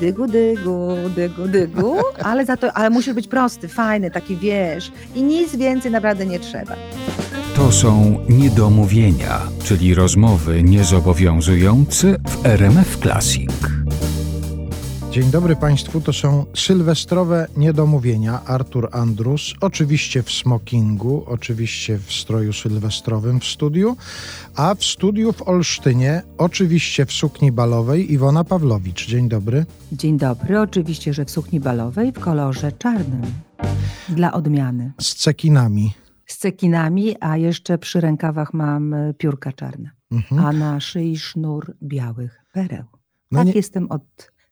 Dygu, dygu, dygu, dygu, ale za to, ale musisz być prosty, fajny, taki wiesz i nic więcej naprawdę nie trzeba. To są niedomówienia, czyli rozmowy niezobowiązujące w RMF Classic. Dzień dobry Państwu, to są sylwestrowe niedomówienia. Artur Andrus, oczywiście w smokingu, oczywiście w stroju sylwestrowym w studiu, a w studiu w Olsztynie, oczywiście w sukni balowej, Iwona Pawlowicz. Dzień dobry. Dzień dobry, oczywiście, że w sukni balowej w kolorze czarnym. Dla odmiany. Z cekinami. Z cekinami, a jeszcze przy rękawach mam e, piórka czarne. Mhm. A na szyi sznur białych pereł. No tak nie- jestem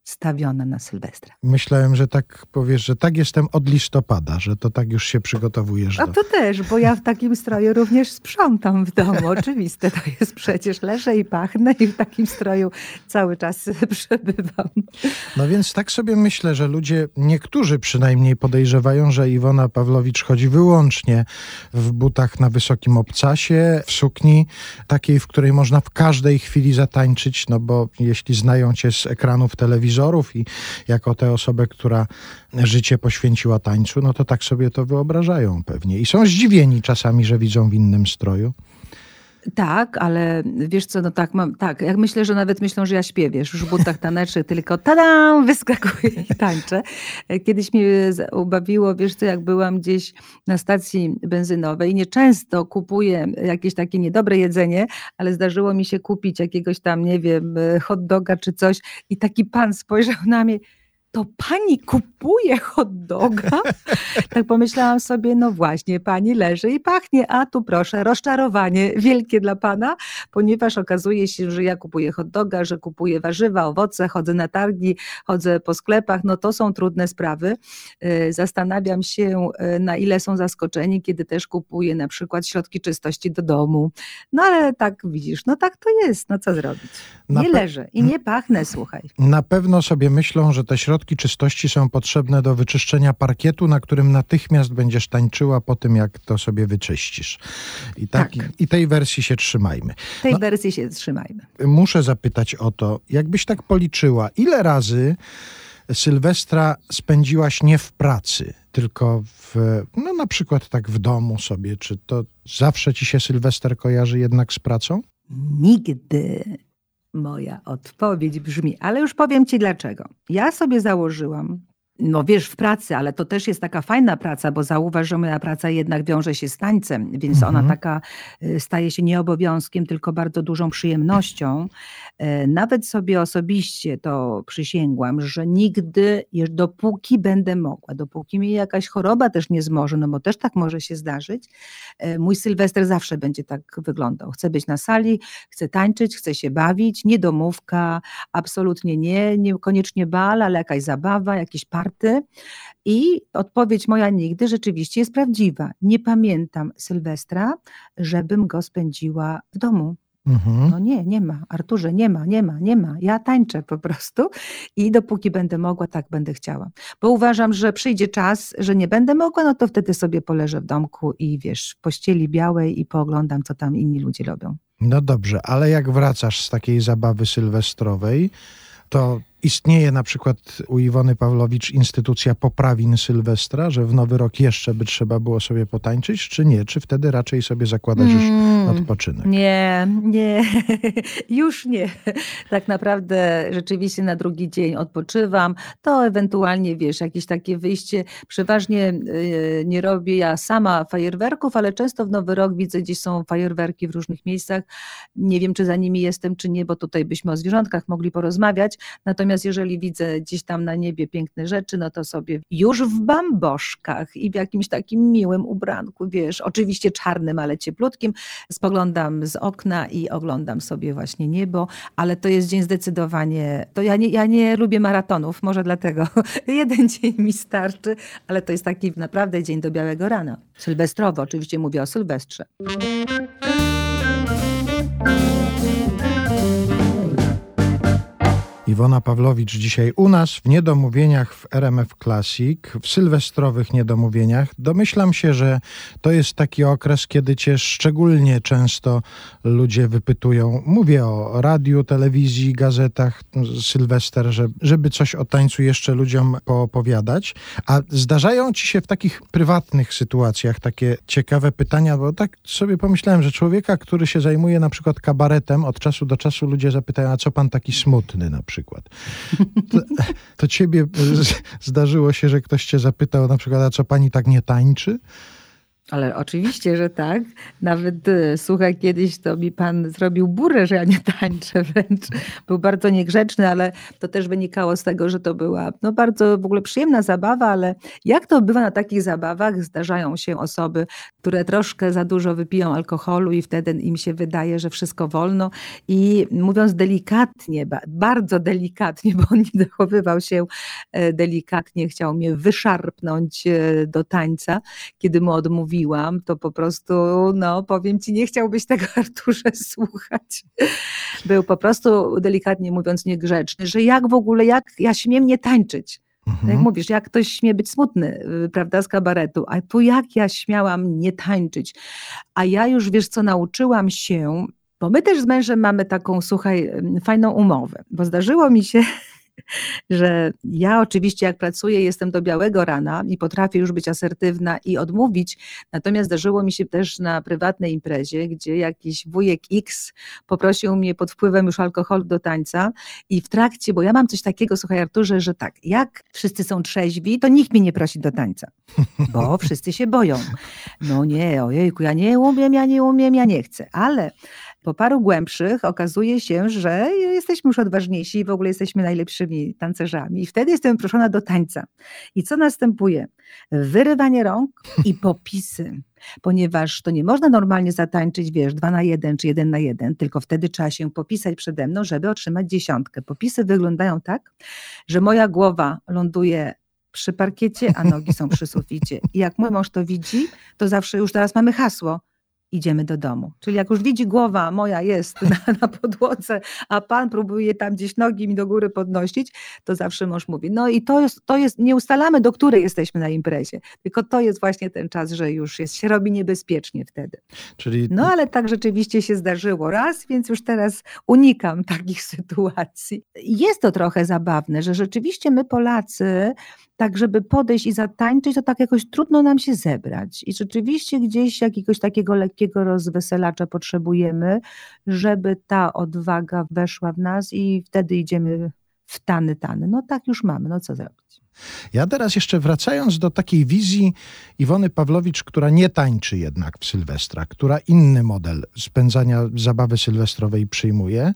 odstawiona na Sylwestra. Myślałem, że tak powiesz, że tak jestem od listopada, że to tak już się przygotowujesz A do... to też, bo ja w takim stroju również sprzątam w domu. Oczywiste to jest przecież. Leżę i pachnę i w takim stroju cały czas przebywam. No więc tak sobie myślę, że ludzie, niektórzy przynajmniej podejrzewają, że Iwona Pawlowicz chodzi wyłącznie w butach na wysokim obcasie, w sukni takiej, w której można w każdej chwili zatańczyć, no bo jeśli znają cię z ekranów telewizorów i jako tę osobę, która życie poświęciła tańcu, no to tak sobie to wyobrażają pewnie. I są zdziwieni czasami, że widzą w innym stroju. Tak, ale wiesz co, no tak, mam, tak, jak myślę, że nawet myślą, że ja śpiewię, już w butach tanecznych, tylko tadam, wyskakuję i tańczę. Kiedyś mnie ubawiło, wiesz co, jak byłam gdzieś na stacji benzynowej, nieczęsto kupuję jakieś takie niedobre jedzenie, ale zdarzyło mi się kupić jakiegoś tam, nie wiem, hot doga czy coś i taki pan spojrzał na mnie, to pani kupuje hot doga? Tak pomyślałam sobie, no właśnie, pani leży i pachnie, a tu proszę, rozczarowanie wielkie dla pana, ponieważ okazuje się, że ja kupuję hot doga, że kupuję warzywa, owoce, chodzę na targi, chodzę po sklepach, no to są trudne sprawy. E, Zastanawiam się, e, na ile są zaskoczeni, kiedy też kupuję na przykład środki czystości do domu. No ale tak widzisz, no tak to jest, no co zrobić? Nie leżę i nie pachnę, słuchaj. Na pewno sobie myślą, że te środki czystości są potrzebne do wyczyszczenia parkietu, na którym natychmiast będziesz tańczyła po tym, jak to sobie wyczyścisz. I, tak, Tak. i tej wersji się trzymajmy. Tej No- wersji się trzymajmy. Muszę zapytać o to, jakbyś tak policzyła, ile razy Sylwestra spędziłaś nie w pracy, tylko w, no na przykład tak w domu sobie, czy to zawsze ci się Sylwester kojarzy jednak z pracą? Nigdy. Moja odpowiedź brzmi, ale już powiem ci dlaczego. Ja sobie założyłam, no wiesz, w pracy, ale to też jest taka fajna praca, bo zauważ, że moja praca jednak wiąże się z tańcem, więc Mhm. ona taka y, staje się nie obowiązkiem, tylko bardzo dużą przyjemnością. E, Nawet sobie osobiście to przysięgłam, że nigdy, dopóki będę mogła, dopóki mnie jakaś choroba też nie zmoże, no bo też tak może się zdarzyć, e, mój Sylwester zawsze będzie tak wyglądał. Chcę być na sali, chcę tańczyć, chcę się bawić, nie domówka, absolutnie nie, niekoniecznie bal, ale jakaś zabawa, jakieś I odpowiedź moja nigdy rzeczywiście jest prawdziwa. Nie pamiętam Sylwestra, żebym go spędziła w domu. Mhm. No nie, nie ma. Arturze, nie ma, nie ma, nie ma. Ja tańczę po prostu i dopóki będę mogła, tak będę chciała. Bo uważam, że przyjdzie czas, że nie będę mogła, no to wtedy sobie poleżę w domku i wiesz, w pościeli białej i pooglądam, co tam inni ludzie robią. No dobrze, ale jak wracasz z takiej zabawy sylwestrowej, to istnieje na przykład u Iwony Pawlowicz instytucja poprawin Sylwestra, że w nowy rok jeszcze by trzeba było sobie potańczyć, czy nie? Czy wtedy raczej sobie zakładasz już Mm. odpoczynek? Nie, nie, już nie. Tak naprawdę rzeczywiście na drugi dzień odpoczywam. To ewentualnie, wiesz, jakieś takie wyjście. Przeważnie y, nie robię ja sama fajerwerków, ale często w Nowy Rok widzę, gdzieś są fajerwerki w różnych miejscach. Nie wiem, czy za nimi jestem, czy nie, bo tutaj byśmy o zwierzątkach mogli porozmawiać. Natomiast jeżeli widzę gdzieś tam na niebie piękne rzeczy, no to sobie już w bamboszkach i w jakimś takim miłym ubranku, wiesz, oczywiście czarnym, ale cieplutkim, spoglądam z okna i oglądam sobie właśnie niebo, ale to jest dzień zdecydowanie, to ja nie, ja nie lubię maratonów, może dlatego jeden dzień mi starczy, ale to jest taki naprawdę dzień do białego rana. Sylwestrowo, oczywiście mówię o Sylwestrze. Iwona Pawlowicz dzisiaj u nas w niedomówieniach w RMF Classic, w sylwestrowych niedomówieniach. Domyślam się, że to jest taki okres, kiedy cię szczególnie często ludzie wypytują. Mówię o radiu, telewizji, gazetach, Sylwester, żeby coś o tańcu jeszcze ludziom poopowiadać. A zdarzają ci się w takich prywatnych sytuacjach takie ciekawe pytania, bo tak sobie pomyślałem, że człowieka, który się zajmuje na przykład kabaretem, od czasu do czasu ludzie zapytają, a co pan taki smutny na przykład? To, to ciebie zdarzyło się, że ktoś cię zapytał na przykład, a co pani tak nie tańczy? Ale oczywiście, że tak. Nawet y, słuchaj, kiedyś to mi pan zrobił burę, że ja nie tańczę wręcz. Był bardzo niegrzeczny, ale to też wynikało z tego, że to była no, bardzo w ogóle przyjemna zabawa, ale jak to bywa na takich zabawach, zdarzają się osoby, które troszkę za dużo wypiją alkoholu i wtedy im się wydaje, że wszystko wolno i mówiąc delikatnie, bardzo delikatnie, bo on nie zachowywał się e, delikatnie, chciał mnie wyszarpnąć e, do tańca, kiedy mu odmówił mówiłam, to po prostu, no powiem ci, nie chciałbyś tego Arturze słuchać. Był po prostu, delikatnie mówiąc, niegrzeczny, że jak w ogóle, jak ja śmiem nie tańczyć. Mhm. Jak mówisz, jak ktoś śmie być smutny, y, prawda, z kabaretu, a tu jak ja śmiałam nie tańczyć. A ja już, wiesz co, nauczyłam się, bo my też z mężem mamy taką, słuchaj, fajną umowę, bo zdarzyło mi się że ja oczywiście jak pracuję, jestem do białego rana i potrafię już być asertywna i odmówić, natomiast zdarzyło mi się też na prywatnej imprezie, gdzie jakiś wujek X poprosił mnie pod wpływem już alkoholu do tańca i w trakcie, bo ja mam coś takiego, słuchaj Arturze, że tak, jak wszyscy są trzeźwi, to nikt mnie nie prosi do tańca, bo wszyscy się boją. No nie, ojejku, ja nie umiem, ja nie umiem, ja nie chcę, ale po paru głębszych okazuje się, że jesteśmy już odważniejsi i w ogóle jesteśmy najlepszymi tancerzami. I wtedy jestem proszona do tańca. I co następuje? Wyrywanie rąk i popisy. Ponieważ to nie można normalnie zatańczyć, wiesz, dwa na jeden czy jeden na jeden, tylko wtedy trzeba się popisać przede mną, żeby otrzymać dziesiątkę. Popisy wyglądają tak, że moja głowa ląduje przy parkiecie, a nogi są przy suficie. I jak mój mąż to widzi, to zawsze już teraz mamy hasło idziemy do domu. Czyli jak już widzi głowa moja jest na, na podłodze, a pan próbuje tam gdzieś nogi mi do góry podnosić, to zawsze mąż mówi, no i to jest, to jest, nie ustalamy, do której jesteśmy na imprezie, tylko to jest właśnie ten czas, że już jest, się robi niebezpiecznie wtedy. Czyli... No ale tak rzeczywiście się zdarzyło raz, więc już teraz unikam takich sytuacji. Jest to trochę zabawne, że rzeczywiście my Polacy tak żeby podejść i zatańczyć, to tak jakoś trudno nam się zebrać. I rzeczywiście gdzieś jakiegoś takiego lekkiego rozweselacza potrzebujemy, żeby ta odwaga weszła w nas i wtedy idziemy w tany, tany. No tak już mamy, no co zrobić. Ja teraz jeszcze wracając do takiej wizji Iwony Pawlowicz, która nie tańczy jednak w Sylwestra, która inny model spędzania zabawy sylwestrowej przyjmuje,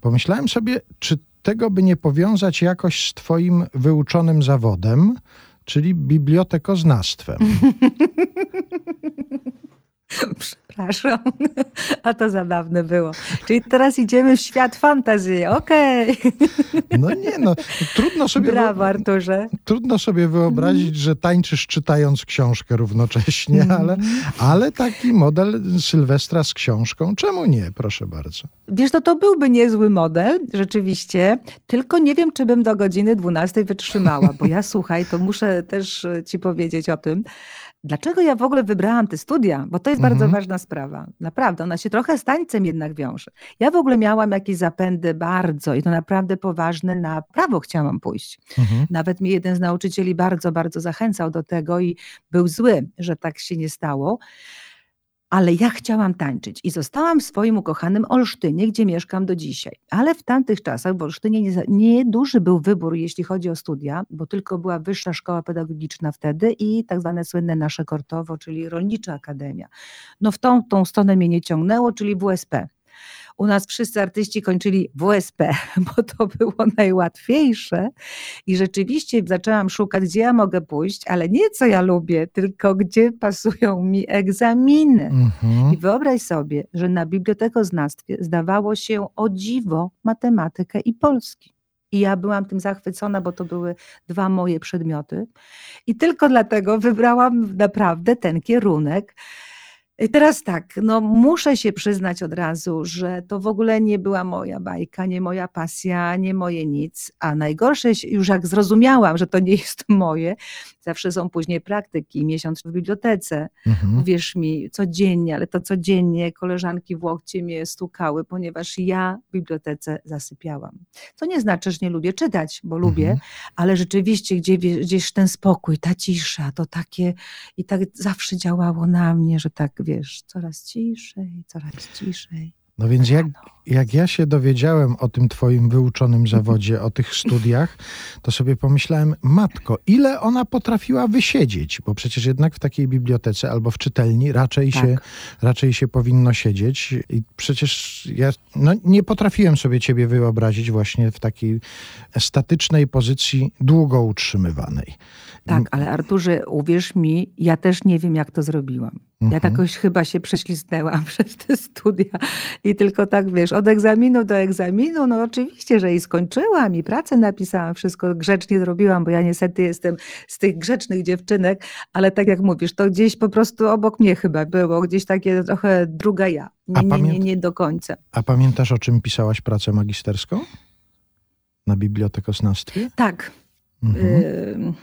pomyślałem sobie, czy tego by nie powiązać jakoś z Twoim wyuczonym zawodem, czyli bibliotekoznawstwem. Przepraszam, a to zabawne było. Czyli teraz idziemy w świat fantazji, okej. Okay. No nie, no trudno sobie... Brawo Arturze. Trudno sobie wyobrazić, mm. że tańczysz czytając książkę równocześnie, mm. ale, ale taki model Sylwestra z książką, czemu nie, proszę bardzo. Wiesz, to to byłby niezły model, rzeczywiście, tylko nie wiem, czy bym do godziny 12 wytrzymała, bo ja słuchaj, to muszę też ci powiedzieć o tym, Dlaczego ja w ogóle wybrałam te studia? Bo to jest mhm. bardzo ważna sprawa. Naprawdę, ona się trochę z tańcem jednak wiąże. Ja w ogóle miałam jakieś zapędy bardzo i to naprawdę poważne, na prawo chciałam pójść. Mhm. Nawet mnie jeden z nauczycieli bardzo, bardzo zachęcał do tego i był zły, że tak się nie stało ale ja chciałam tańczyć i zostałam w swoim ukochanym Olsztynie, gdzie mieszkam do dzisiaj. Ale w tamtych czasach w Olsztynie nie, nie duży był wybór, jeśli chodzi o studia, bo tylko była Wyższa Szkoła Pedagogiczna wtedy i tak zwane słynne nasze Kortowo, czyli Rolnicza Akademia. No w tą, tą stronę mnie nie ciągnęło, czyli WSP. U nas wszyscy artyści kończyli WSP, bo to było najłatwiejsze. I rzeczywiście zaczęłam szukać, gdzie ja mogę pójść, ale nie co ja lubię, tylko gdzie pasują mi egzaminy. Mhm. I wyobraź sobie, że na bibliotekoznawstwie zdawało się o dziwo matematykę i polski. I ja byłam tym zachwycona, bo to były dwa moje przedmioty. I tylko dlatego wybrałam naprawdę ten kierunek. I teraz tak, no muszę się przyznać od razu, że to w ogóle nie była moja bajka, nie moja pasja, nie moje nic, a najgorsze już jak zrozumiałam, że to nie jest moje, zawsze są później praktyki, miesiąc w bibliotece, Mhm. wierz mi, codziennie, ale to codziennie koleżanki w łokcie mnie stukały, ponieważ ja w bibliotece zasypiałam. Co nie znaczy, że nie lubię czytać, bo lubię, Mhm. ale rzeczywiście gdzie, gdzieś ten spokój, ta cisza, to takie i tak zawsze działało na mnie, że tak wiesz, coraz ciszej, coraz ciszej. No więc jak, jak ja się dowiedziałem o tym twoim wyuczonym zawodzie, o tych studiach, to sobie pomyślałem, matko, ile ona potrafiła wysiedzieć, bo przecież jednak w takiej bibliotece albo w czytelni raczej, Tak. się, raczej się powinno siedzieć. I przecież ja no, nie potrafiłem sobie ciebie wyobrazić właśnie w takiej statycznej pozycji długo utrzymywanej. Tak, ale Arturze, uwierz mi, ja też nie wiem, jak to zrobiłam. Ja Mhm. jakoś chyba się prześlizgnęłam przez te studia i tylko tak, wiesz, od egzaminu do egzaminu, no oczywiście, że i skończyłam i pracę napisałam, wszystko grzecznie zrobiłam, bo ja niestety jestem z tych grzecznych dziewczynek, ale tak jak mówisz, to gdzieś po prostu obok mnie chyba było, gdzieś takie trochę druga ja, nie, nie, nie, nie do końca. A pamiętasz, o czym pisałaś pracę magisterską? Na bibliotekoznawstwie? Tak, Mhm. Ym,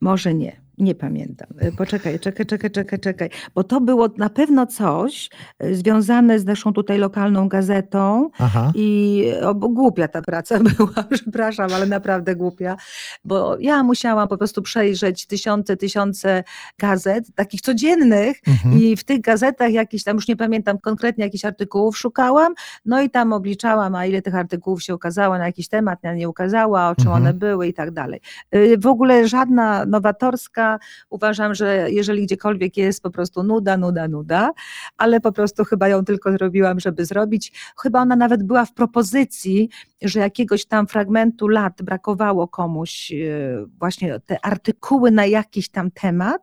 może nie, nie pamiętam. Y, Poczekaj, czekaj, czekaj, czekaj, czekaj. Bo to było na pewno coś y, związane z naszą tutaj lokalną gazetą Aha. i o, bo głupia ta praca była, przepraszam, ale naprawdę głupia, bo ja musiałam po prostu przejrzeć tysiące, tysiące gazet, takich codziennych Mhm. i w tych gazetach jakiś tam, już nie pamiętam konkretnie, jakichś artykułów szukałam, no i tam obliczałam, a ile tych artykułów się ukazało na jakiś temat, a nie ukazała, o czym Mhm. one były i tak dalej. Y, W ogóle żadna nowatorska, uważam, że jeżeli gdziekolwiek jest po prostu nuda, nuda, nuda, ale po prostu chyba ją tylko zrobiłam, żeby zrobić. Chyba ona nawet była w propozycji, że jakiegoś tam fragmentu lat brakowało komuś y, właśnie te artykuły na jakiś tam temat.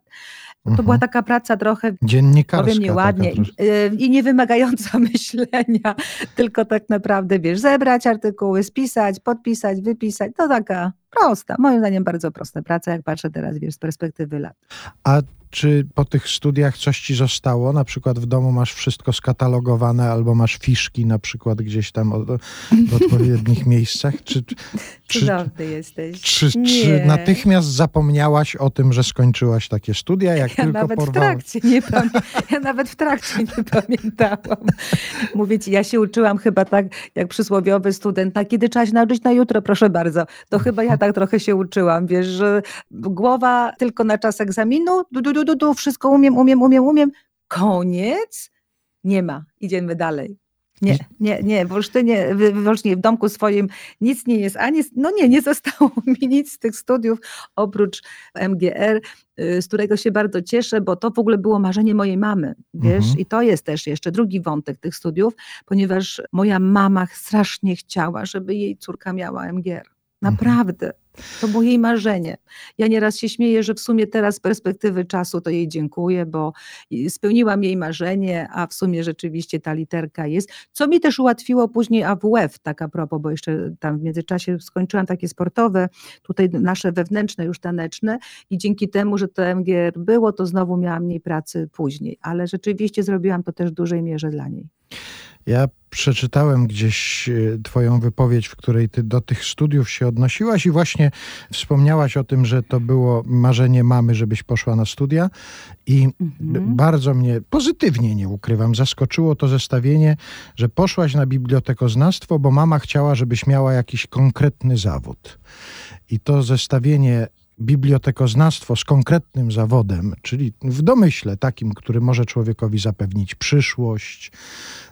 To Mhm. była taka praca trochę Dziennikarska. powiem nieładnie y, i nie wymagająca myślenia, tylko tak naprawdę, wiesz, zebrać artykuły, spisać, podpisać, wypisać, to taka prosta, moim zdaniem bardzo prosta praca, jak patrzę teraz, wiesz, z perspektywy lat. A czy po tych studiach coś ci zostało? Na przykład w domu masz wszystko skatalogowane, albo masz fiszki na przykład gdzieś tam o- w odpowiednich miejscach? Czy, czy, Cudowny jesteś. czy, czy natychmiast zapomniałaś o tym, że skończyłaś takie studia, jak Ja tylko nawet w porwałeś? trakcie nie pamię- ja nawet w trakcie nie pamiętałam. Mówię ci, ja się uczyłam chyba tak, jak przysłowiowy student, na kiedy trzeba się nauczyć na jutro, proszę bardzo. To chyba ja tak trochę się uczyłam, wiesz, że głowa tylko na czas egzaminu, du, du, du, du, du, wszystko umiem, umiem, umiem, umiem. Koniec? Nie ma, idziemy dalej. Nie, nie, nie, w Olsztynie, w, w Olsztynie, w domku swoim nic nie jest, ani, no nie, nie zostało mi nic z tych studiów, oprócz MGR, y, z którego się bardzo cieszę, bo to w ogóle było marzenie mojej mamy, wiesz, Mhm. i to jest też jeszcze drugi wątek tych studiów, ponieważ moja mama strasznie chciała, żeby jej córka miała MGR. Naprawdę. To było jej marzenie. Ja nieraz się śmieję, że w sumie teraz z perspektywy czasu to jej dziękuję, bo spełniłam jej marzenie, a w sumie rzeczywiście ta literka jest. Co mi też ułatwiło później AWF, tak a propos, bo jeszcze tam w międzyczasie skończyłam takie sportowe, tutaj nasze wewnętrzne już taneczne i dzięki temu, że to MGR było, to znowu miałam mniej pracy później, ale rzeczywiście zrobiłam to też w dużej mierze dla niej. Ja przeczytałem gdzieś e, Twoją wypowiedź, w której Ty do tych studiów się odnosiłaś i właśnie wspomniałaś o tym, że to było marzenie mamy, żebyś poszła na studia. I Mhm. bardzo mnie, pozytywnie nie ukrywam, zaskoczyło to zestawienie, że poszłaś na bibliotekoznawstwo, bo mama chciała, żebyś miała jakiś konkretny zawód. I to zestawienie bibliotekoznawstwo z konkretnym zawodem, czyli w domyśle takim, który może człowiekowi zapewnić przyszłość,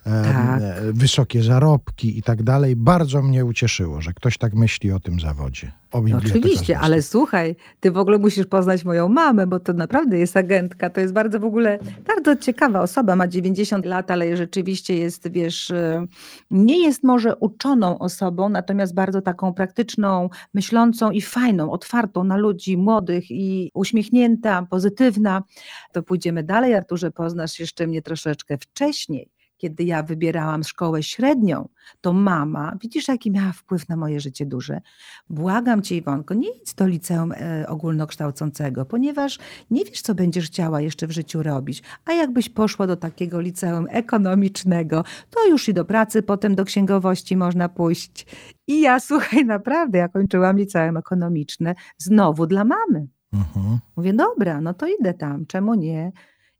Tak. e, wysokie zarobki i tak dalej, bardzo mnie ucieszyło, że ktoś tak myśli o tym zawodzie. O No Oczywiście, ale słuchaj, ty w ogóle musisz poznać moją mamę, bo to naprawdę jest agentka. To jest bardzo w ogóle, bardzo ciekawa osoba. Ma 90 lat, ale rzeczywiście jest, wiesz, e, nie jest może uczoną osobą, natomiast bardzo taką praktyczną, myślącą i fajną, otwartą na ludzi młodych i uśmiechnięta, pozytywna. To pójdziemy dalej, Arturze, poznasz jeszcze mnie troszeczkę wcześniej. Kiedy ja wybierałam szkołę średnią, to mama, widzisz jaki miała wpływ na moje życie duże. Błagam cię Iwonko, nie idź do liceum e, ogólnokształcącego, ponieważ nie wiesz co będziesz chciała jeszcze w życiu robić. A jakbyś poszła do takiego liceum ekonomicznego, to już i do pracy, potem do księgowości można pójść. I ja słuchaj, naprawdę, ja kończyłam liceum ekonomiczne znowu dla mamy. Mhm. Mówię, dobra, no to idę tam, czemu nie?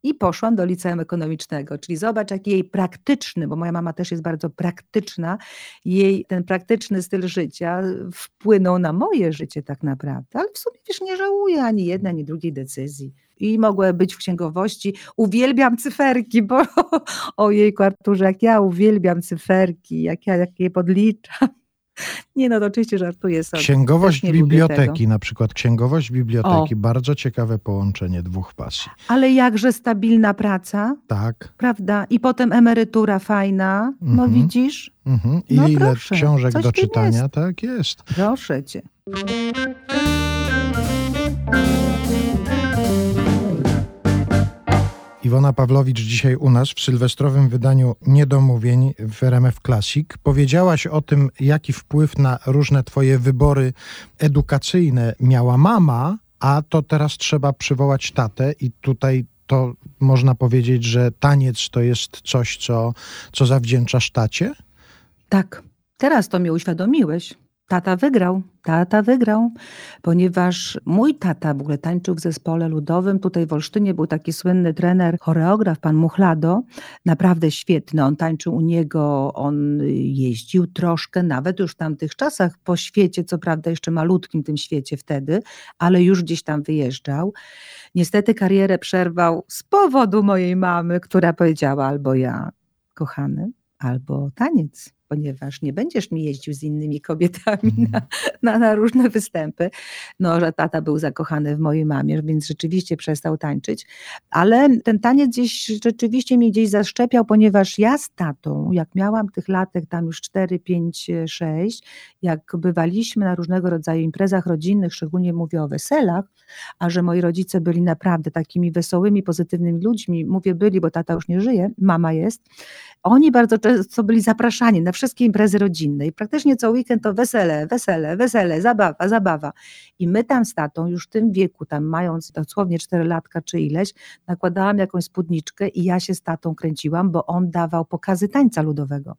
I poszłam do liceum ekonomicznego, czyli zobacz, jaki jej praktyczny, bo moja mama też jest bardzo praktyczna, jej ten praktyczny styl życia wpłynął na moje życie tak naprawdę. Ale w sumie wiesz, nie żałuję ani jednej, ani drugiej decyzji. I mogła być w księgowości. Uwielbiam cyferki, bo ojej, Arturze, jak ja uwielbiam cyferki, jak ja jak je podliczam. Nie no, to oczywiście żartuję sobie. Księgowość biblioteki, na przykład księgowość biblioteki, bardzo ciekawe połączenie dwóch pasji. Ale jakże stabilna praca, Tak. prawda? I potem emerytura fajna. No Mhm. widzisz? Mhm. I No ile proszę, książek do czytania, jest. tak jest. Proszę cię. Iwona Pawlowicz dzisiaj u nas w sylwestrowym wydaniu Niedomówień w RMF Classic. Powiedziałaś o tym, jaki wpływ na różne twoje wybory edukacyjne miała mama, a to teraz trzeba przywołać tatę i tutaj to można powiedzieć, że taniec to jest coś, co, co zawdzięczasz tacie? Tak, teraz to mnie uświadomiłeś. Tata wygrał, tata wygrał, ponieważ mój tata w ogóle tańczył w zespole ludowym. Tutaj w Olsztynie był taki słynny trener, choreograf, pan Muchlado, naprawdę świetny. On tańczył u niego, on jeździł troszkę, nawet już w tamtych czasach po świecie, co prawda jeszcze malutkim tym świecie wtedy, ale już gdzieś tam wyjeżdżał. Niestety karierę przerwał z powodu mojej mamy, która powiedziała albo ja, kochany, albo taniec, ponieważ nie będziesz mi jeździł z innymi kobietami na, na, na różne występy. No, że tata był zakochany w mojej mamie, więc rzeczywiście przestał tańczyć, ale ten taniec gdzieś rzeczywiście mnie gdzieś zaszczepiał, ponieważ ja z tatą, jak miałam tych latek tam już 4, 5, 6, jak bywaliśmy na różnego rodzaju imprezach rodzinnych, szczególnie mówię o weselach, a że moi rodzice byli naprawdę takimi wesołymi, pozytywnymi ludźmi, mówię byli, bo tata już nie żyje, mama jest, oni bardzo często byli zapraszani na wszystkie imprezy rodzinne i praktycznie co weekend to wesele, wesele, wesele, zabawa, zabawa. I my tam z tatą już w tym wieku, tam mając dosłownie 4 latka czy ileś, nakładałam jakąś spódniczkę i ja się z tatą kręciłam, bo on dawał pokazy tańca ludowego.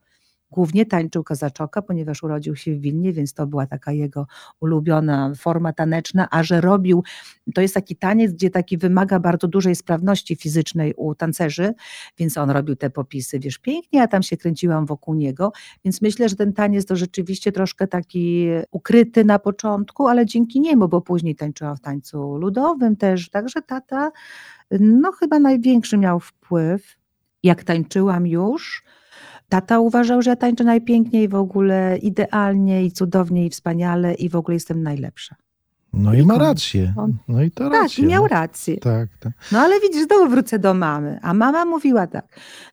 Głównie tańczył kazaczoka, ponieważ urodził się w Wilnie, więc to była taka jego ulubiona forma taneczna, a że robił, to jest taki taniec, gdzie taki wymaga bardzo dużej sprawności fizycznej u tancerzy, więc on robił te popisy, wiesz, pięknie, a tam się kręciłam wokół niego, więc myślę, że ten taniec to rzeczywiście troszkę taki ukryty na początku, ale dzięki niemu, bo później tańczyłam w tańcu ludowym też, także tata, no chyba największy miał wpływ. Jak tańczyłam już, Tata uważał, że ja tańczę najpiękniej w ogóle, idealnie i cudownie i wspaniale i w ogóle jestem najlepsza. No i ma rację. No i to Tak, rację. i miał rację. Tak, tak. No ale widzisz, znowu wrócę do mamy. A mama mówiła tak,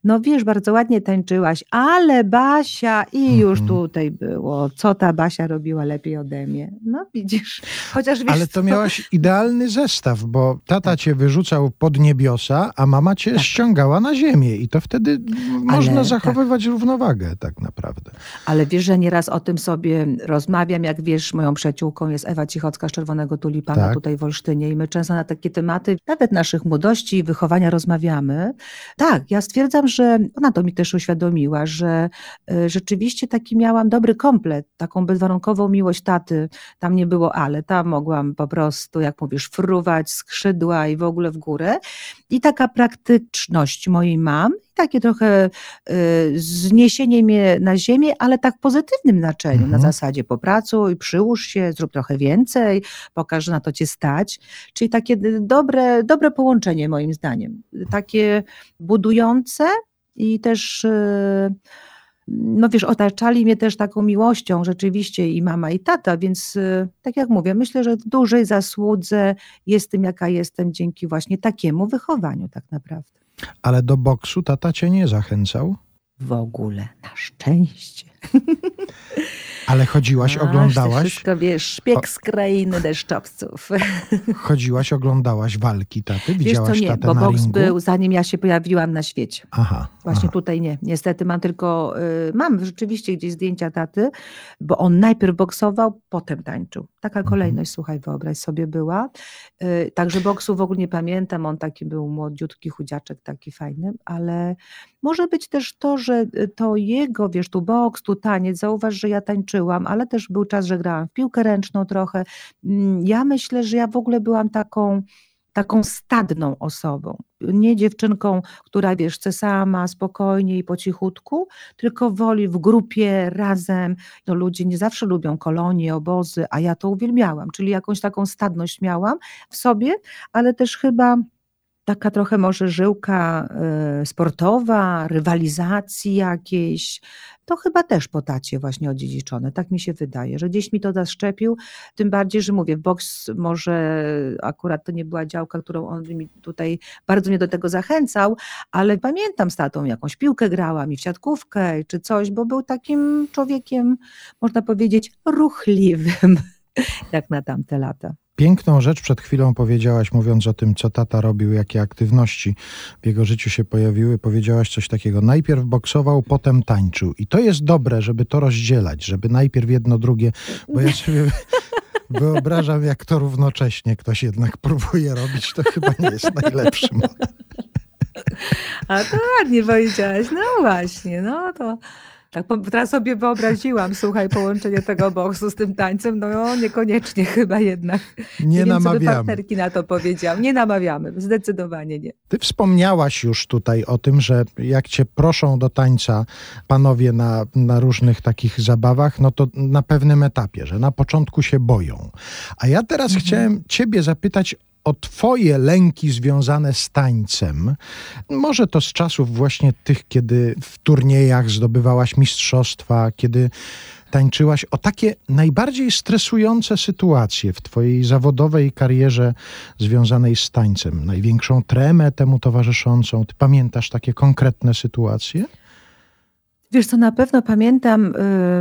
no wiesz, bardzo ładnie tańczyłaś, ale Basia i już Mhm. tutaj było. Co ta Basia robiła lepiej ode mnie? No widzisz, chociaż wiesz Ale to miałaś idealny zestaw, bo tata cię wyrzucał pod niebiosa, a mama cię Tak. ściągała na ziemię i to wtedy można tak. zachowywać równowagę tak naprawdę. Ale wiesz, że nieraz o tym sobie rozmawiam, jak wiesz, moją przyjaciółką jest Ewa Cichocka z Czerwonego Tulipana Tak. tutaj w Olsztynie i my często na takie tematy, nawet naszych młodości i wychowania rozmawiamy. Tak, ja stwierdzam, że ona to mi też uświadomiła, że e, rzeczywiście taki miałam dobry komplet, taką bezwarunkową miłość taty. Tam nie było ale, tam mogłam po prostu, jak mówisz, fruwać skrzydła i w ogóle w górę. I taka praktyczność mojej mam, takie trochę y, zniesienie mnie na ziemię, ale tak w pozytywnym znaczeniu, na Mhm. zasadzie popracuj, przyłóż się, zrób trochę więcej, pokaż, że na to cię stać. Czyli takie dobre, dobre połączenie moim zdaniem. Takie budujące i też y, no wiesz, otaczali mnie też taką miłością rzeczywiście i mama i tata, więc y, tak jak mówię, myślę, że w dużej zasłudze jestem jaka jestem dzięki właśnie takiemu wychowaniu tak naprawdę. Ale do boksu tata cię nie zachęcał? W ogóle, na szczęście. Ale chodziłaś, oglądałaś? Wszystko wiesz, szpieg z krainy deszczowców. Chodziłaś, oglądałaś walki taty? Wiesz Widziałaś co, nie, bo boks ringu? był zanim ja się pojawiłam na świecie. Aha. Właśnie aha. tutaj nie. Niestety mam tylko, y, mam rzeczywiście gdzieś zdjęcia taty, bo on najpierw boksował, potem tańczył. Taka Mhm. kolejność, słuchaj, wyobraź sobie była. Y, Także boksu w ogóle nie pamiętam, on taki był młodziutki, chudziaczek, taki fajny, ale może być też to, że to jego, wiesz, tu boks, tu taniec, zauważ, że ja tańczyłam, ale też był czas, że grałam w piłkę ręczną trochę. Mm, Ja myślę, że ja w ogóle byłam taką taką stadną osobą. Nie dziewczynką, która wiesz, chce sama, spokojnie i po cichutku, tylko woli w grupie, razem. No, ludzie nie zawsze lubią kolonie, obozy, a ja to uwielbiałam, czyli jakąś taką stadność miałam w sobie, ale też chyba taka trochę może żyłka y, sportowa, rywalizacji jakiejś, to chyba też po tacie właśnie odziedziczone, tak mi się wydaje, że gdzieś mi to zaszczepił, tym bardziej, że mówię, boks może akurat to nie była działka, którą on mi tutaj bardzo mnie do tego zachęcał, ale pamiętam z tatą jakąś piłkę grałam i w siatkówkę czy coś, bo był takim człowiekiem, można powiedzieć, ruchliwym, jak na tamte lata. Piękną rzecz przed chwilą powiedziałaś, mówiąc o tym, co tata robił, jakie aktywności w jego życiu się pojawiły. Powiedziałaś coś takiego. Najpierw boksował, potem tańczył. I to jest dobre, żeby to rozdzielać, żeby najpierw jedno, drugie, bo ja sobie wyobrażam, jak to równocześnie ktoś jednak próbuje robić. To chyba nie jest najlepszy. A to ładnie powiedziałaś, no właśnie, no to tak teraz sobie wyobraziłam, słuchaj, połączenie tego boksu z tym tańcem, no niekoniecznie chyba jednak. Nie wiem, co by namawiamy. partnerki na to powiedział. Nie namawiamy, zdecydowanie nie. Ty wspomniałaś już tutaj o tym, że jak cię proszą do tańca panowie na, na różnych takich zabawach, no to na pewnym etapie, że na początku się boją. A ja teraz chciałem ciebie zapytać o twoje lęki związane z tańcem. Może to z czasów właśnie tych, kiedy w turniejach zdobywałaś mistrzostwa, kiedy tańczyłaś, o takie najbardziej stresujące sytuacje w twojej zawodowej karierze związanej z tańcem. Największą tremę temu towarzyszącą. Ty pamiętasz takie konkretne sytuacje? Wiesz co, na pewno pamiętam,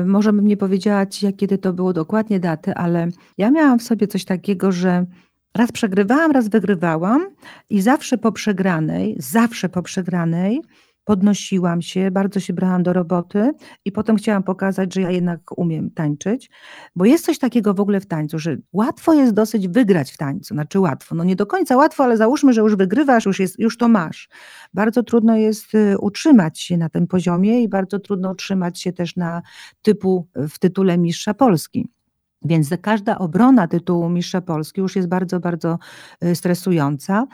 y, może bym nie powiedziała ci, jak kiedy to było dokładnie daty, ale ja miałam w sobie coś takiego, że raz przegrywałam, raz wygrywałam i zawsze po przegranej, zawsze po przegranej podnosiłam się, bardzo się brałam do roboty i potem chciałam pokazać, że ja jednak umiem tańczyć, bo jest coś takiego w ogóle w tańcu, że łatwo jest dosyć wygrać w tańcu, znaczy łatwo, no nie do końca łatwo, ale załóżmy, że już wygrywasz, już, jest, już to masz. Bardzo trudno jest y, utrzymać się na tym poziomie i bardzo trudno utrzymać się też na typu w tytule mistrza Polski. Więc każda obrona tytułu mistrza Polski już jest bardzo, bardzo y, stresująca.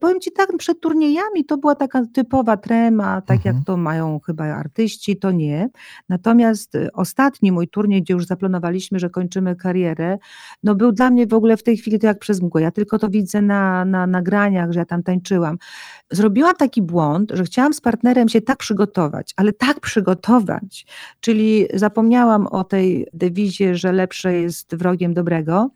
Powiem Ci tak, przed turniejami to była taka typowa trema, tak Mhm. jak to mają chyba artyści, to nie. Natomiast y, ostatni mój turniej, gdzie już zaplanowaliśmy, że kończymy karierę, no był dla mnie w ogóle w tej chwili to jak przez mgłę. Ja tylko to widzę na, na nagraniach, że ja tam tańczyłam. Zrobiłam taki błąd, że chciałam z partnerem się tak przygotować, ale tak przygotować, czyli zapomniałam o tej dewizie, że lepsze jest wrogiem dobrego.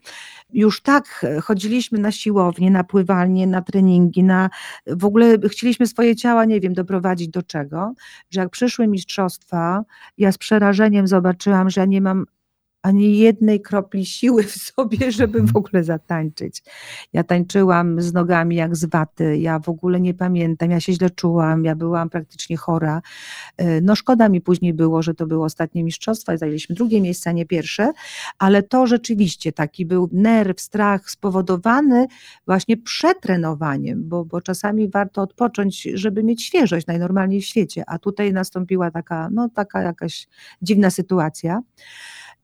Już tak chodziliśmy na siłownię, na pływalnię, na treningi, na w ogóle chcieliśmy swoje ciała, nie wiem, doprowadzić do czego, że jak przyszły mistrzostwa, ja z przerażeniem zobaczyłam, że ja nie mam ani jednej kropli siły w sobie, żeby w ogóle zatańczyć. Ja tańczyłam z nogami jak z waty, ja w ogóle nie pamiętam, ja się źle czułam, ja byłam praktycznie chora. E, No szkoda mi później było, że to były ostatnie mistrzostwa i zajęliśmy drugie miejsce, a nie pierwsze, ale to rzeczywiście taki był nerw, strach spowodowany właśnie przetrenowaniem, bo, bo czasami warto odpocząć, żeby mieć świeżość najnormalniej w świecie, a tutaj nastąpiła taka, no taka jakaś dziwna sytuacja.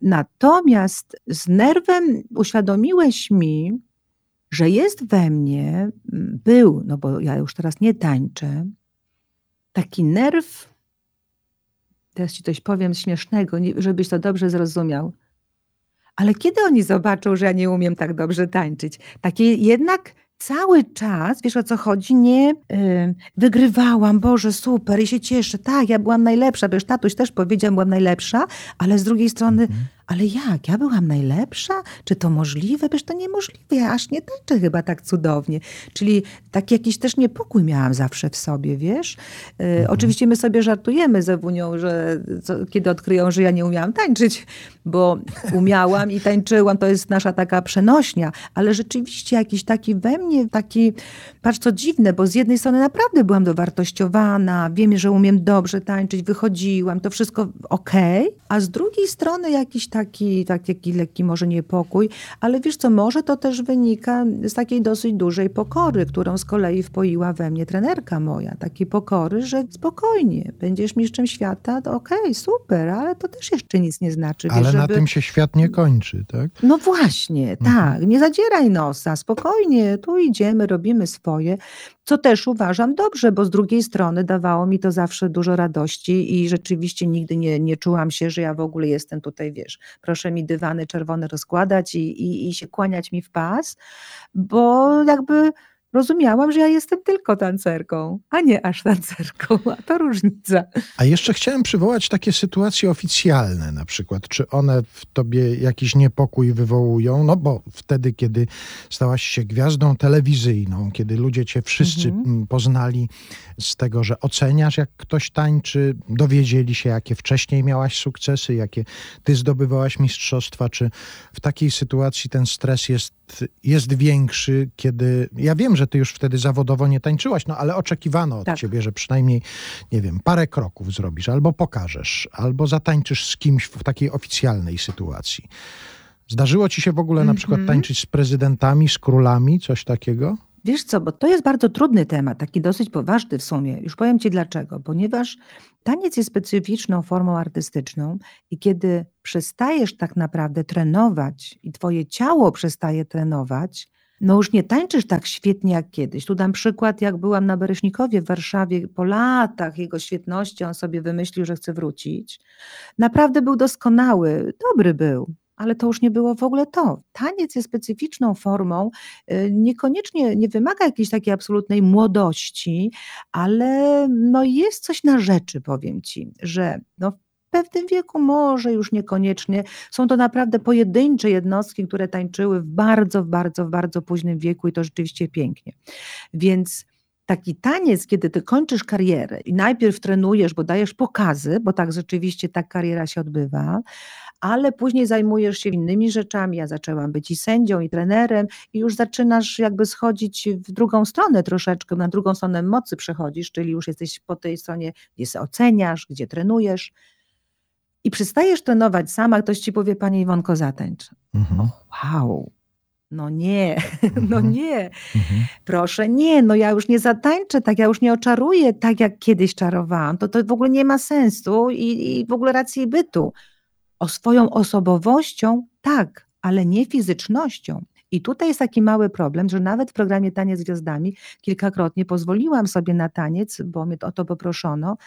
Natomiast z nerwem uświadomiłeś mi, że jest we mnie, m, był, no bo ja już teraz nie tańczę, taki nerw, teraz ci coś powiem śmiesznego, żebyś to dobrze zrozumiał. Ale kiedy oni zobaczą, że ja nie umiem tak dobrze tańczyć? Takie jednak cały czas, wiesz o co chodzi, nie y, wygrywałam, Boże, super i się cieszę, tak, ja byłam najlepsza, wiesz, tatuś też powiedział, byłam najlepsza, ale z drugiej strony, ale jak? Ja byłam najlepsza? Czy to możliwe? Przecież to niemożliwe. Ja aż nie tańczę chyba tak cudownie. Czyli taki jakiś też niepokój miałam zawsze w sobie, wiesz? E, mhm. Oczywiście my sobie żartujemy z Ewunią, że co, kiedy odkryją, że ja nie umiałam tańczyć, bo umiałam i tańczyłam. To jest nasza taka przenośnia. Ale rzeczywiście jakiś taki we mnie, taki, patrz co dziwne, bo z jednej strony naprawdę byłam dowartościowana, wiem, że umiem dobrze tańczyć, wychodziłam, to wszystko okej, okay, a z drugiej strony jakiś taki, taki lekki może niepokój, ale wiesz co, może to też wynika z takiej dosyć dużej pokory, którą z kolei wpoiła we mnie trenerka moja. Takiej pokory, że spokojnie, będziesz mistrzem świata, to okej, okay, super, ale to też jeszcze nic nie znaczy. Ale wiesz, na żeby... tym się świat nie kończy, tak? No właśnie, mhm. tak. Nie zadzieraj nosa, spokojnie, tu idziemy, robimy swoje co też uważam dobrze, bo z drugiej strony dawało mi to zawsze dużo radości i rzeczywiście nigdy nie, nie czułam się, że ja w ogóle jestem tutaj, wiesz, proszę mi dywany czerwone rozkładać i, i, i się kłaniać mi w pas, bo jakby rozumiałam, że ja jestem tylko tancerką, a nie aż tancerką, a to różnica. A jeszcze chciałem przywołać takie sytuacje oficjalne na przykład. Czy one w tobie jakiś niepokój wywołują? No bo wtedy, kiedy stałaś się gwiazdą telewizyjną, kiedy ludzie cię wszyscy mhm. poznali z tego, że oceniasz, jak ktoś tańczy, dowiedzieli się, jakie wcześniej miałaś sukcesy, jakie ty zdobywałaś mistrzostwa, czy w takiej sytuacji ten stres jest, jest większy, kiedy... Ja wiem, że ty już wtedy zawodowo nie tańczyłaś, no ale oczekiwano od tak. ciebie, że przynajmniej, nie wiem, parę kroków zrobisz, albo pokażesz, albo zatańczysz z kimś w takiej oficjalnej sytuacji. Zdarzyło ci się w ogóle mm -hmm. na przykład mhm. tańczyć z prezydentami, z królami, coś takiego? Wiesz co, bo to jest bardzo trudny temat, taki dosyć poważny w sumie. Już powiem Ci dlaczego. Ponieważ taniec jest specyficzną formą artystyczną i kiedy przestajesz tak naprawdę trenować i Twoje ciało przestaje trenować, no już nie tańczysz tak świetnie jak kiedyś. Tu dam przykład, jak byłam na Beresznikowie w Warszawie po latach jego świetności, on sobie wymyślił, że chce wrócić. Naprawdę był doskonały, dobry był ale to już nie było w ogóle to. Taniec jest specyficzną formą, y, niekoniecznie nie wymaga jakiejś takiej absolutnej młodości, ale no jest coś na rzeczy, powiem ci, że no w pewnym wieku może już niekoniecznie. Są to naprawdę pojedyncze jednostki, które tańczyły w bardzo, w bardzo, w bardzo późnym wieku i to rzeczywiście pięknie. Więc taki taniec, kiedy ty kończysz karierę i najpierw trenujesz, bo dajesz pokazy, bo tak rzeczywiście ta kariera się odbywa, ale później zajmujesz się innymi rzeczami. Ja zaczęłam być i sędzią, i trenerem, i już zaczynasz jakby schodzić w drugą stronę troszeczkę, na drugą stronę mocy przechodzisz, czyli już jesteś po tej stronie, gdzie oceniasz, gdzie trenujesz. I przystajesz trenować sama, ktoś ci powie, Pani Iwonko, zatańcz. Mhm. wow, no nie, no mhm. nie. Mhm. Proszę, nie, no ja już nie zatańczę tak, ja już nie oczaruję tak, jak kiedyś czarowałam. To, to w ogóle nie ma sensu i, i w ogóle racji bytu. O swoją osobowością tak, ale nie fizycznością. I tutaj jest taki mały problem, że nawet w programie Taniec z Gwiazdami kilkakrotnie pozwoliłam sobie na taniec, bo mnie o to poproszono.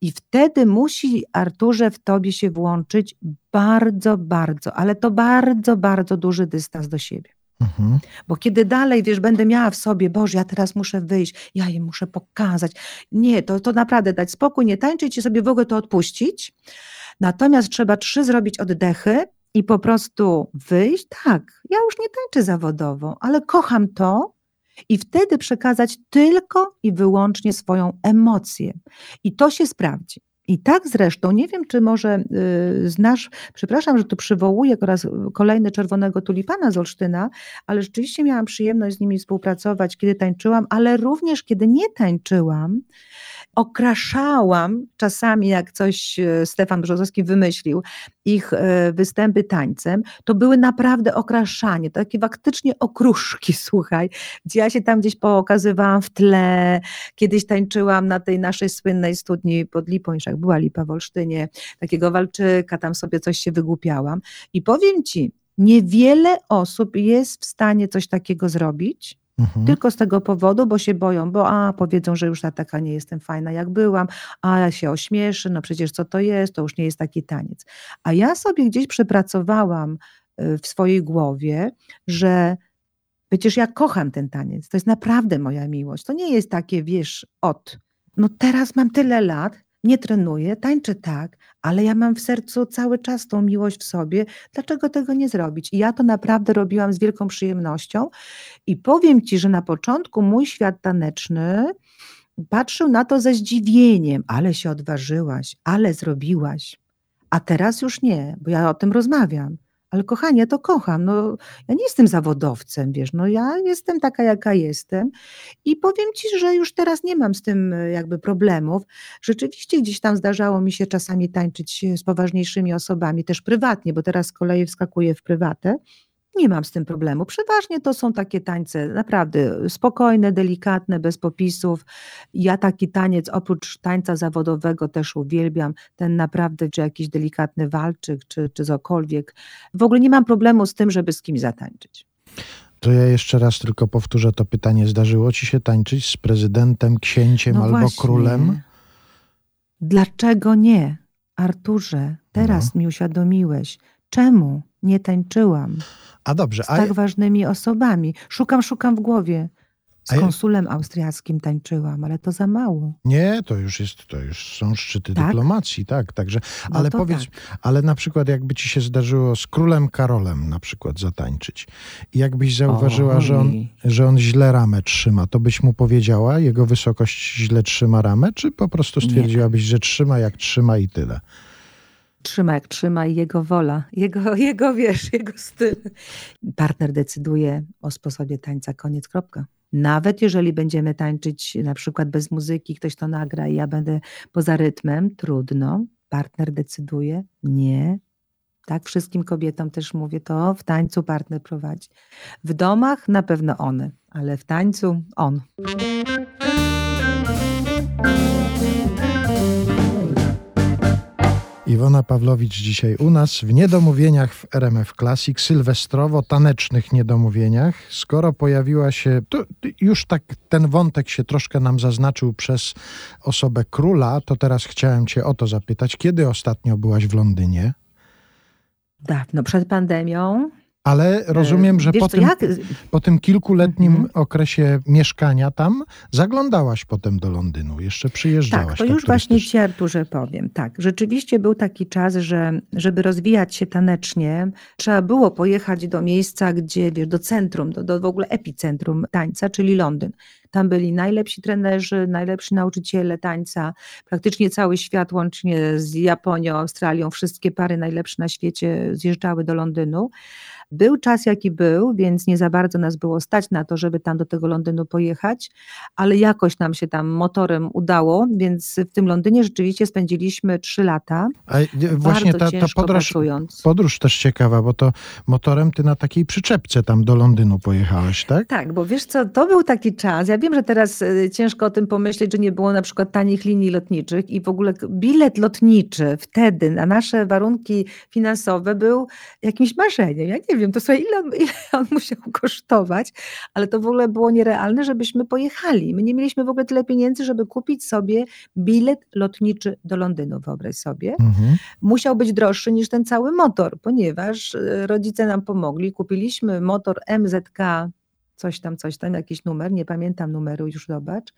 I wtedy musi, Arturze, w tobie się włączyć bardzo, bardzo, ale to bardzo, bardzo duży dystans do siebie. Mhm. Bo kiedy dalej, wiesz, będę miała w sobie, Boże, ja teraz muszę wyjść, ja je muszę pokazać. Nie, to, to naprawdę dać spokój, nie tańczyć i sobie w ogóle to odpuścić. Natomiast trzeba trzy zrobić oddechy i po prostu wyjść. Tak, ja już nie tańczę zawodowo, ale kocham to i wtedy przekazać tylko i wyłącznie swoją emocję. I to się sprawdzi. I tak zresztą, nie wiem, czy może y, znasz, przepraszam, że tu przywołuję raz kolejny czerwonego tulipana z Olsztyna, ale rzeczywiście miałam przyjemność z nimi współpracować, kiedy tańczyłam, ale również kiedy nie tańczyłam, okraszałam czasami, jak coś e, Stefan Brzozowski wymyślił, ich e, występy tańcem, to były naprawdę okraszanie, takie faktycznie okruszki, słuchaj, gdzie ja się tam gdzieś pokazywałam w tle, kiedyś tańczyłam na tej naszej słynnej studni pod Lipą, jak była Lipa w Olsztynie, takiego walczyka, tam sobie coś się wygłupiałam. I powiem Ci, niewiele osób jest w stanie coś takiego zrobić, Mhm. Tylko z tego powodu, bo się boją, bo a, powiedzą, że już taka nie jestem fajna jak byłam, a ja się ośmieszę, no przecież co to jest, to już nie jest taki taniec. A ja sobie gdzieś przepracowałam y, w swojej głowie, że przecież ja kocham ten taniec, to jest naprawdę moja miłość. To nie jest takie, wiesz, od, no teraz mam tyle lat, nie trenuję, tańczę tak, ale ja mam w sercu cały czas tą miłość w sobie. Dlaczego tego nie zrobić? I ja to naprawdę robiłam z wielką przyjemnością. I powiem ci, że na początku mój świat taneczny patrzył na to ze zdziwieniem, ale się odważyłaś, ale zrobiłaś. A teraz już nie, bo ja o tym rozmawiam. Ale kochanie, ja to kocham. No, ja nie jestem zawodowcem, wiesz, no ja jestem taka, jaka jestem i powiem ci, że już teraz nie mam z tym e, jakby problemów. Rzeczywiście gdzieś tam zdarzało mi się czasami tańczyć z poważniejszymi osobami, też prywatnie, bo teraz z kolei wskakuję w prywatę nie mam z tym problemu. Przeważnie to są takie tańce naprawdę spokojne, delikatne, bez popisów. Ja taki taniec oprócz tańca zawodowego też uwielbiam. Ten naprawdę, czy jakiś delikatny walczyk, czy, czy cokolwiek. W ogóle nie mam problemu z tym, żeby z kimś zatańczyć. To ja jeszcze raz tylko powtórzę to pytanie. Zdarzyło ci się tańczyć z prezydentem, księciem no albo właśnie. królem? Dlaczego nie? Arturze, teraz no. mi uświadomiłeś. Czemu nie tańczyłam? A dobrze. Z tak ważnymi osobami. Szukam, szukam w głowie. Z konsulem austriackim tańczyłam, ale to za mało. Nie, to już jest, to już są szczyty tak? dyplomacji, tak, także, no ale powiedz, tak. ale na przykład jakby ci się zdarzyło z królem Karolem na przykład zatańczyć i jakbyś zauważyła, że on, że on źle ramę trzyma, to byś mu powiedziała, jego wysokość źle trzyma ramę, czy po prostu stwierdziłabyś, Nie. że trzyma jak trzyma i tyle? Trzyma jak trzyma i jego wola, jego, jego wiesz, jego styl. Partner decyduje o sposobie tańca, koniec, kropka. Nawet jeżeli będziemy tańczyć na przykład bez muzyki, ktoś to nagra i ja będę poza rytmem, trudno. Partner decyduje, nie. Tak, wszystkim kobietom też mówię to, w tańcu partner prowadzi. W domach na pewno one, ale w tańcu on. Iwona Pawlowicz dzisiaj u nas w niedomówieniach w RMF Classic, sylwestrowo-tanecznych niedomówieniach. Skoro pojawiła się, to już tak ten wątek się troszkę nam zaznaczył przez osobę króla, to teraz chciałem cię o to zapytać. Kiedy ostatnio byłaś w Londynie? Dawno, przed pandemią. Ale rozumiem, że po, tym, po tym kilkuletnim mhm. okresie mieszkania tam zaglądałaś potem do Londynu, jeszcze przyjeżdżałaś. Tak, to tak już właśnie Ci Arturze powiem. Tak, rzeczywiście był taki czas, że żeby rozwijać się tanecznie, trzeba było pojechać do miejsca, gdzie, wiesz, do centrum, do, do w ogóle epicentrum tańca, czyli Londyn. Tam byli najlepsi trenerzy, najlepsi nauczyciele tańca, praktycznie cały świat, łącznie z Japonią, Australią, wszystkie pary najlepsze na świecie zjeżdżały do Londynu. Był czas, jaki był, więc nie za bardzo nas było stać na to, żeby tam do tego Londynu pojechać, ale jakoś nam się tam motorem udało, więc w tym Londynie rzeczywiście spędziliśmy trzy lata. A właśnie ta, ta podróż, podróż też ciekawa, bo to motorem ty na takiej przyczepce tam do Londynu pojechałaś, tak? Tak, bo wiesz co, to był taki czas, ja wiem, że teraz e, ciężko o tym pomyśleć, że nie było na przykład tanich linii lotniczych i w ogóle bilet lotniczy wtedy na nasze warunki finansowe był jakimś marzeniem. Ja nie wiem, to sobie ile, ile on musiał kosztować, ale to w ogóle było nierealne, żebyśmy pojechali. My nie mieliśmy w ogóle tyle pieniędzy, żeby kupić sobie bilet lotniczy do Londynu, wyobraź sobie. Mhm. Musiał być droższy niż ten cały motor, ponieważ e, rodzice nam pomogli. Kupiliśmy motor MZK coś tam, coś tam, jakiś numer, nie pamiętam numeru, już zobacz,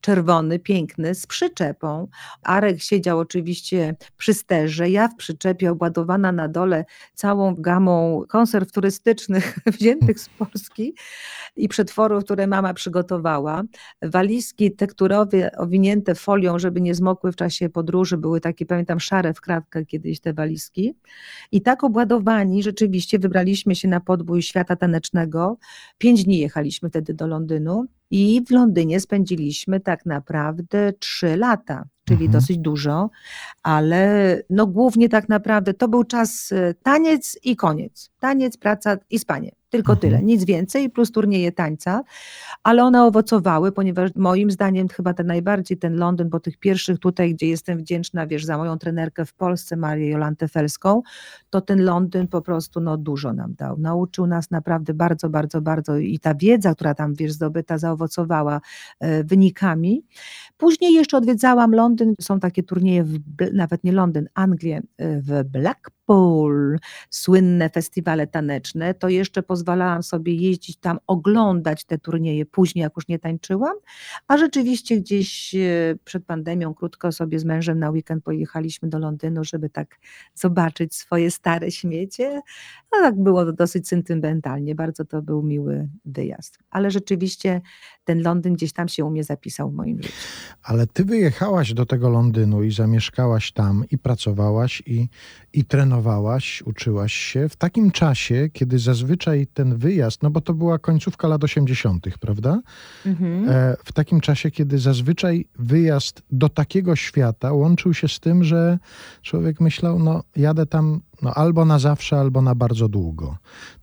czerwony, piękny, z przyczepą. Arek siedział oczywiście przy sterze, ja w przyczepie obładowana na dole całą gamą konserw turystycznych wziętych z Polski i przetworów, które mama przygotowała. Walizki tekturowe owinięte folią, żeby nie zmokły w czasie podróży, były takie, pamiętam, szare w kratkę kiedyś te walizki. I tak obładowani rzeczywiście wybraliśmy się na podbój świata tanecznego. Pięć dni jechaliśmy wtedy do Londynu i w Londynie spędziliśmy tak naprawdę trzy lata, czyli mhm. dosyć dużo, ale no głównie tak naprawdę to był czas e, taniec i koniec. Taniec, praca i spanie. Tylko mhm. tyle, nic więcej, plus turnieje tańca, ale one owocowały, ponieważ moim zdaniem chyba ten najbardziej ten Londyn, po tych pierwszych tutaj, gdzie jestem wdzięczna, wiesz, za moją trenerkę w Polsce, Marię Jolantę Felską, to ten Londyn po prostu no, dużo nam dał. Nauczył nas naprawdę bardzo, bardzo, bardzo i ta wiedza, która tam, wiesz, zdobyta, zaowocowała e, wynikami. Później jeszcze odwiedzałam Londyn, są takie turnieje, w, nawet nie Londyn, Anglię, e, w Blackpool, Słynne festiwale taneczne, to jeszcze pozwalałam sobie jeździć tam, oglądać te turnieje później, jak już nie tańczyłam, a rzeczywiście gdzieś e, przed pandemią krótko sobie z mężem na weekend pojechaliśmy do Londynu, żeby tak zobaczyć swoje stare śmiecie. No tak było dosyć sentymentalnie, bardzo to był miły wyjazd. Ale rzeczywiście ten Londyn gdzieś tam się u mnie zapisał w moim życiu. Ale ty wyjechałaś do tego Londynu i zamieszkałaś tam i pracowałaś i, i trenowałaś, uczyłaś się w takim czasie, kiedy zazwyczaj ten wyjazd, no bo to była końcówka lat 80., prawda? Mhm. E, w takim czasie, kiedy zazwyczaj wyjazd do takiego świata łączył się z tym, że człowiek myślał, no jadę tam no, albo na zawsze, albo na bardzo długo.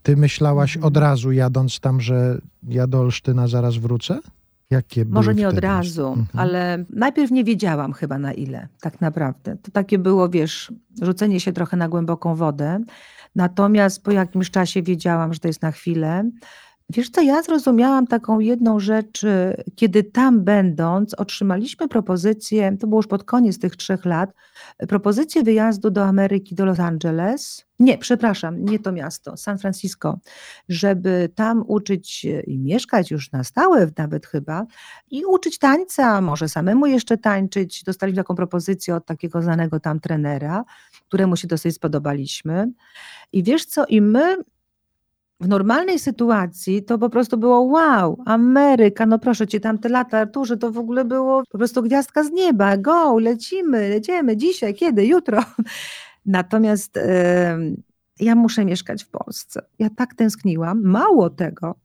Ty myślałaś mhm. od razu jadąc tam, że ja do Olsztyna zaraz wrócę? Jakie Może nie od razu, mhm. ale najpierw nie wiedziałam chyba na ile, tak naprawdę. To takie było, wiesz, rzucenie się trochę na głęboką wodę. Natomiast po jakimś czasie wiedziałam, że to jest na chwilę. Wiesz co, ja zrozumiałam taką jedną rzecz, y, kiedy tam będąc, otrzymaliśmy propozycję, to było już pod koniec tych trzech lat, propozycję wyjazdu do Ameryki, do Los Angeles. Nie, przepraszam, nie to miasto, San Francisco, żeby tam uczyć i mieszkać już na stałe nawet chyba i uczyć tańca, może samemu jeszcze tańczyć. Dostaliśmy taką propozycję od takiego znanego tam trenera, któremu się dosyć spodobaliśmy. I wiesz co, i my w normalnej sytuacji to po prostu było wow, Ameryka, no proszę cię, tamte lata, Arturze, to w ogóle było po prostu gwiazdka z nieba, go, lecimy, lecimy, dzisiaj, kiedy, jutro. Natomiast ja muszę mieszkać w Polsce. Ja tak tęskniłam, mało tego,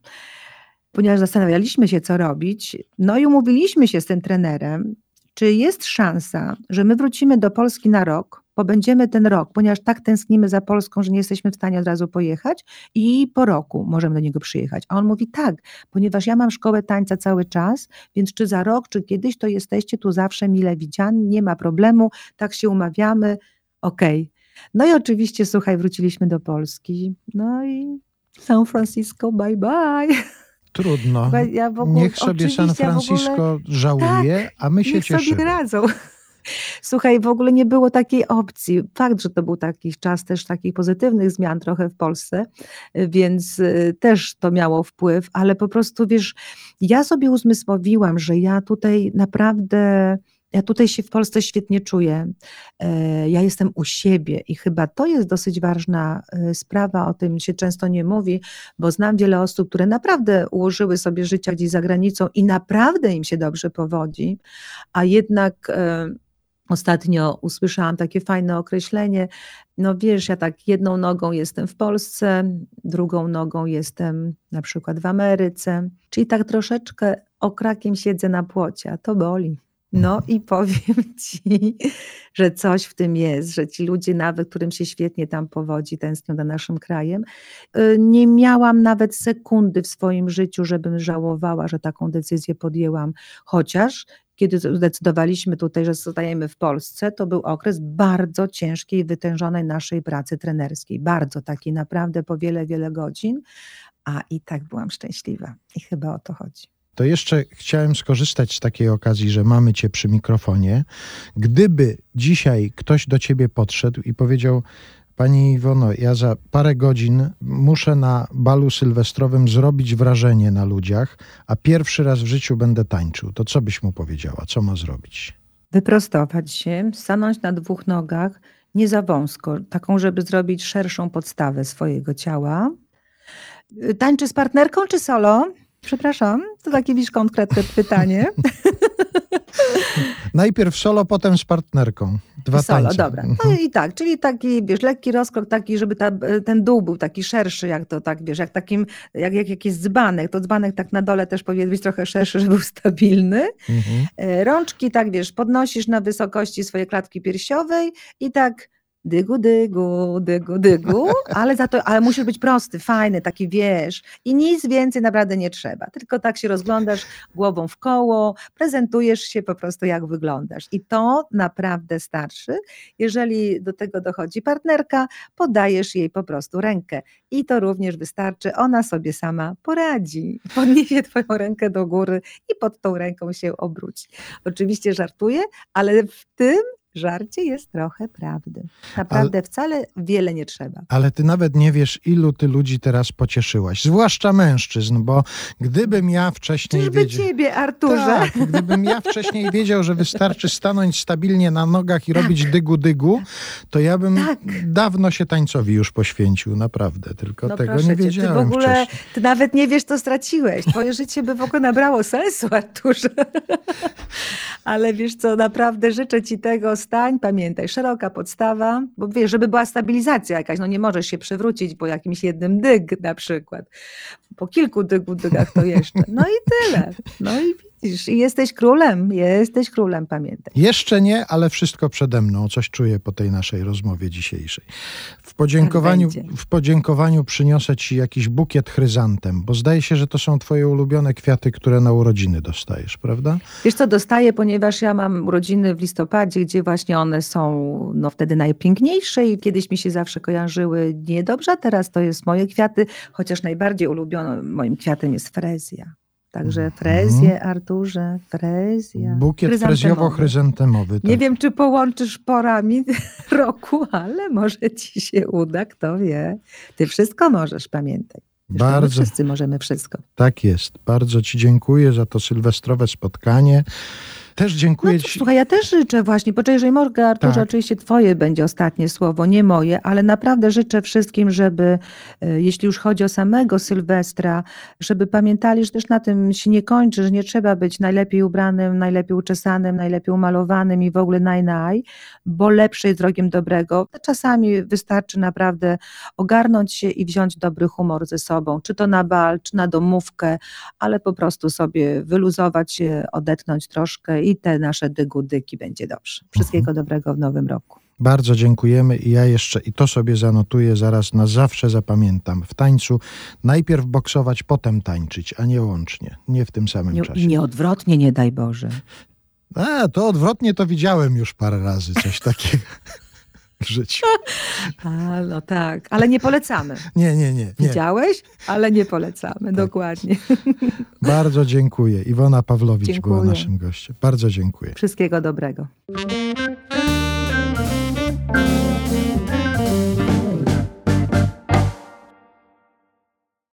ponieważ zastanawialiśmy się, co robić, no i umówiliśmy się z tym trenerem, czy jest szansa, że my wrócimy do Polski na rok, pobędziemy ten rok, ponieważ tak tęsknimy za Polską, że nie jesteśmy w stanie od razu pojechać i po roku możemy do niego przyjechać. A on mówi tak, ponieważ ja mam szkołę tańca cały czas, więc czy za rok, czy kiedyś, to jesteście tu zawsze mile widziani, nie ma problemu, tak się umawiamy, okej. Okay. No i oczywiście, słuchaj, wróciliśmy do Polski, no i San Francisco, bye bye. Trudno. Ja ogóle, niech sobie San Francisco ogóle, żałuje, tak, a my się niech cieszymy. sobie radzą. Słuchaj, w ogóle nie było takiej opcji. Fakt, że to był taki czas też takich pozytywnych zmian trochę w Polsce, więc y, też to miało wpływ, ale po prostu wiesz, ja sobie uzmysłowiłam, że ja tutaj naprawdę ja tutaj się w Polsce świetnie czuję. E, ja jestem u siebie i chyba to jest dosyć ważna e, sprawa, o tym się często nie mówi, bo znam wiele osób, które naprawdę ułożyły sobie życie gdzieś za granicą i naprawdę im się dobrze powodzi, a jednak Ostatnio usłyszałam takie fajne określenie. No wiesz, ja tak jedną nogą jestem w Polsce, drugą nogą jestem na przykład w Ameryce, czyli tak troszeczkę okrakiem siedzę na płocie, a to boli. No i powiem ci, że coś w tym jest, że ci ludzie nawet, którym się świetnie tam powodzi, tęsknią za naszym krajem. Y, nie miałam nawet sekundy w swoim życiu, żebym żałowała, że taką decyzję podjęłam, chociaż kiedy zdecydowaliśmy tutaj, że zostajemy w Polsce, to był okres bardzo ciężkiej wytężonej naszej pracy trenerskiej. Bardzo takiej naprawdę po wiele, wiele godzin, a i tak byłam szczęśliwa. I chyba o to chodzi. To jeszcze chciałem skorzystać z takiej okazji, że mamy Cię przy mikrofonie. Gdyby dzisiaj ktoś do Ciebie podszedł i powiedział: Pani Iwono, ja za parę godzin muszę na balu sylwestrowym zrobić wrażenie na ludziach, a pierwszy raz w życiu będę tańczył. To co byś mu powiedziała? Co ma zrobić? Wyprostować się, stanąć na dwóch nogach, nie za wąsko, taką, żeby zrobić szerszą podstawę swojego ciała. Tańczy z partnerką czy solo? Przepraszam, to takie wiesz konkretne pytanie. Najpierw solo, potem z partnerką. Dwa solo, tańce. dobra. No mhm. i tak, czyli taki, wiesz, lekki rozkrok taki, żeby ta, ten dół był taki szerszy, jak to tak, wiesz, jak takim, jak, jak jakiś dzbanek, to dzbanek tak na dole też powinien być trochę szerszy, żeby był stabilny. Mhm. E, rączki, tak, wiesz, podnosisz na wysokości swojej klatki piersiowej i tak dygu, dygu, dygu, dygu, ale za to, ale musisz być prosty, fajny, taki wiesz i nic więcej naprawdę nie trzeba, tylko tak się rozglądasz głową w koło, prezentujesz się po prostu jak wyglądasz i to naprawdę starszy. Jeżeli do tego dochodzi partnerka, podajesz jej po prostu rękę i to również wystarczy, ona sobie sama poradzi, podniesie twoją rękę do góry i pod tą ręką się obróci. Oczywiście żartuję, ale w tym żarcie jest trochę prawdy. Naprawdę wcale wiele nie trzeba. Ale ty nawet nie wiesz, ilu ty ludzi teraz pocieszyłaś, zwłaszcza mężczyzn, bo gdybym ja wcześniej Czyżby wiedział... ciebie, Arturze? Tak, gdybym ja wcześniej wiedział, że wystarczy stanąć stabilnie na nogach i robić dygu-dygu, to ja bym Tak. dawno się tańcowi już poświęcił, naprawdę. Tylko No tego nie cię, ty wiedziałem w ogóle, wcześniej. ty nawet nie wiesz, co straciłeś. Twoje życie by w ogóle nabrało sensu, Arturze. Ale wiesz co, naprawdę życzę ci tego, stań, pamiętaj, szeroka podstawa, bo wiesz, żeby była stabilizacja jakaś, no nie możesz się przewrócić po jakimś jednym dyg na przykład. Po kilku dygu dygach to jeszcze. No i tyle. No i widzisz, i jesteś królem, jesteś królem, pamiętaj. Jeszcze nie, ale wszystko przede mną. Coś czuję po tej naszej rozmowie dzisiejszej. W podziękowaniu, Tak będzie. w podziękowaniu przyniosę ci jakiś bukiet chryzantem, bo zdaje się, że to są twoje ulubione kwiaty, które na urodziny dostajesz, prawda? Wiesz co, dostaję, ponieważ ja mam urodziny w listopadzie, gdzie właśnie one są no, wtedy najpiękniejsze i kiedyś mi się zawsze kojarzyły niedobrze, a teraz to jest moje kwiaty, chociaż najbardziej ulubionym moim kwiatem jest frezja. Także frezję, Arturze, frezja. Bukiet Chryzantemowy. frezjowo-chryzantemowy. Nie tak. wiem, czy połączysz porami roku, ale może ci się uda, kto wie. Ty wszystko możesz, pamiętaj. Zresztą Bardzo. wszyscy możemy wszystko. Tak jest. Bardzo ci dziękuję za to sylwestrowe spotkanie. Też dziękuję No cóż, ci. słuchaj, ja też życzę właśnie, poczekaj, jeżeli mogę, Arturze, Tak. oczywiście twoje będzie ostatnie słowo, nie moje, ale naprawdę życzę wszystkim, żeby, e, jeśli już chodzi o samego Sylwestra, żeby pamiętali, że też na tym się nie kończy, że nie trzeba być najlepiej ubranym, najlepiej uczesanym, najlepiej umalowanym i w ogóle naj-naj, bo lepsze jest drogiem dobrego. Czasami wystarczy naprawdę ogarnąć się i wziąć dobry humor ze sobą, czy to na bal, czy na domówkę, ale po prostu sobie wyluzować się, odetchnąć troszkę i te nasze dygudyki będzie dobrze. Wszystkiego Mhm. dobrego w nowym roku. Bardzo dziękujemy i ja jeszcze i to sobie zanotuję, zaraz na zawsze zapamiętam. W tańcu najpierw boksować, potem tańczyć, a nie łącznie. Nie w tym samym Nie, czasie. nie odwrotnie, nie daj Boże. A, to odwrotnie to widziałem już parę razy, coś takiego w życiu. A, no tak, ale nie polecamy. Nie, nie, nie. nie. Widziałeś? Ale nie polecamy, dokładnie. Bardzo dziękuję. Iwona Pawlowicz była Dziękuję. naszym gościem. Bardzo dziękuję. Wszystkiego dobrego.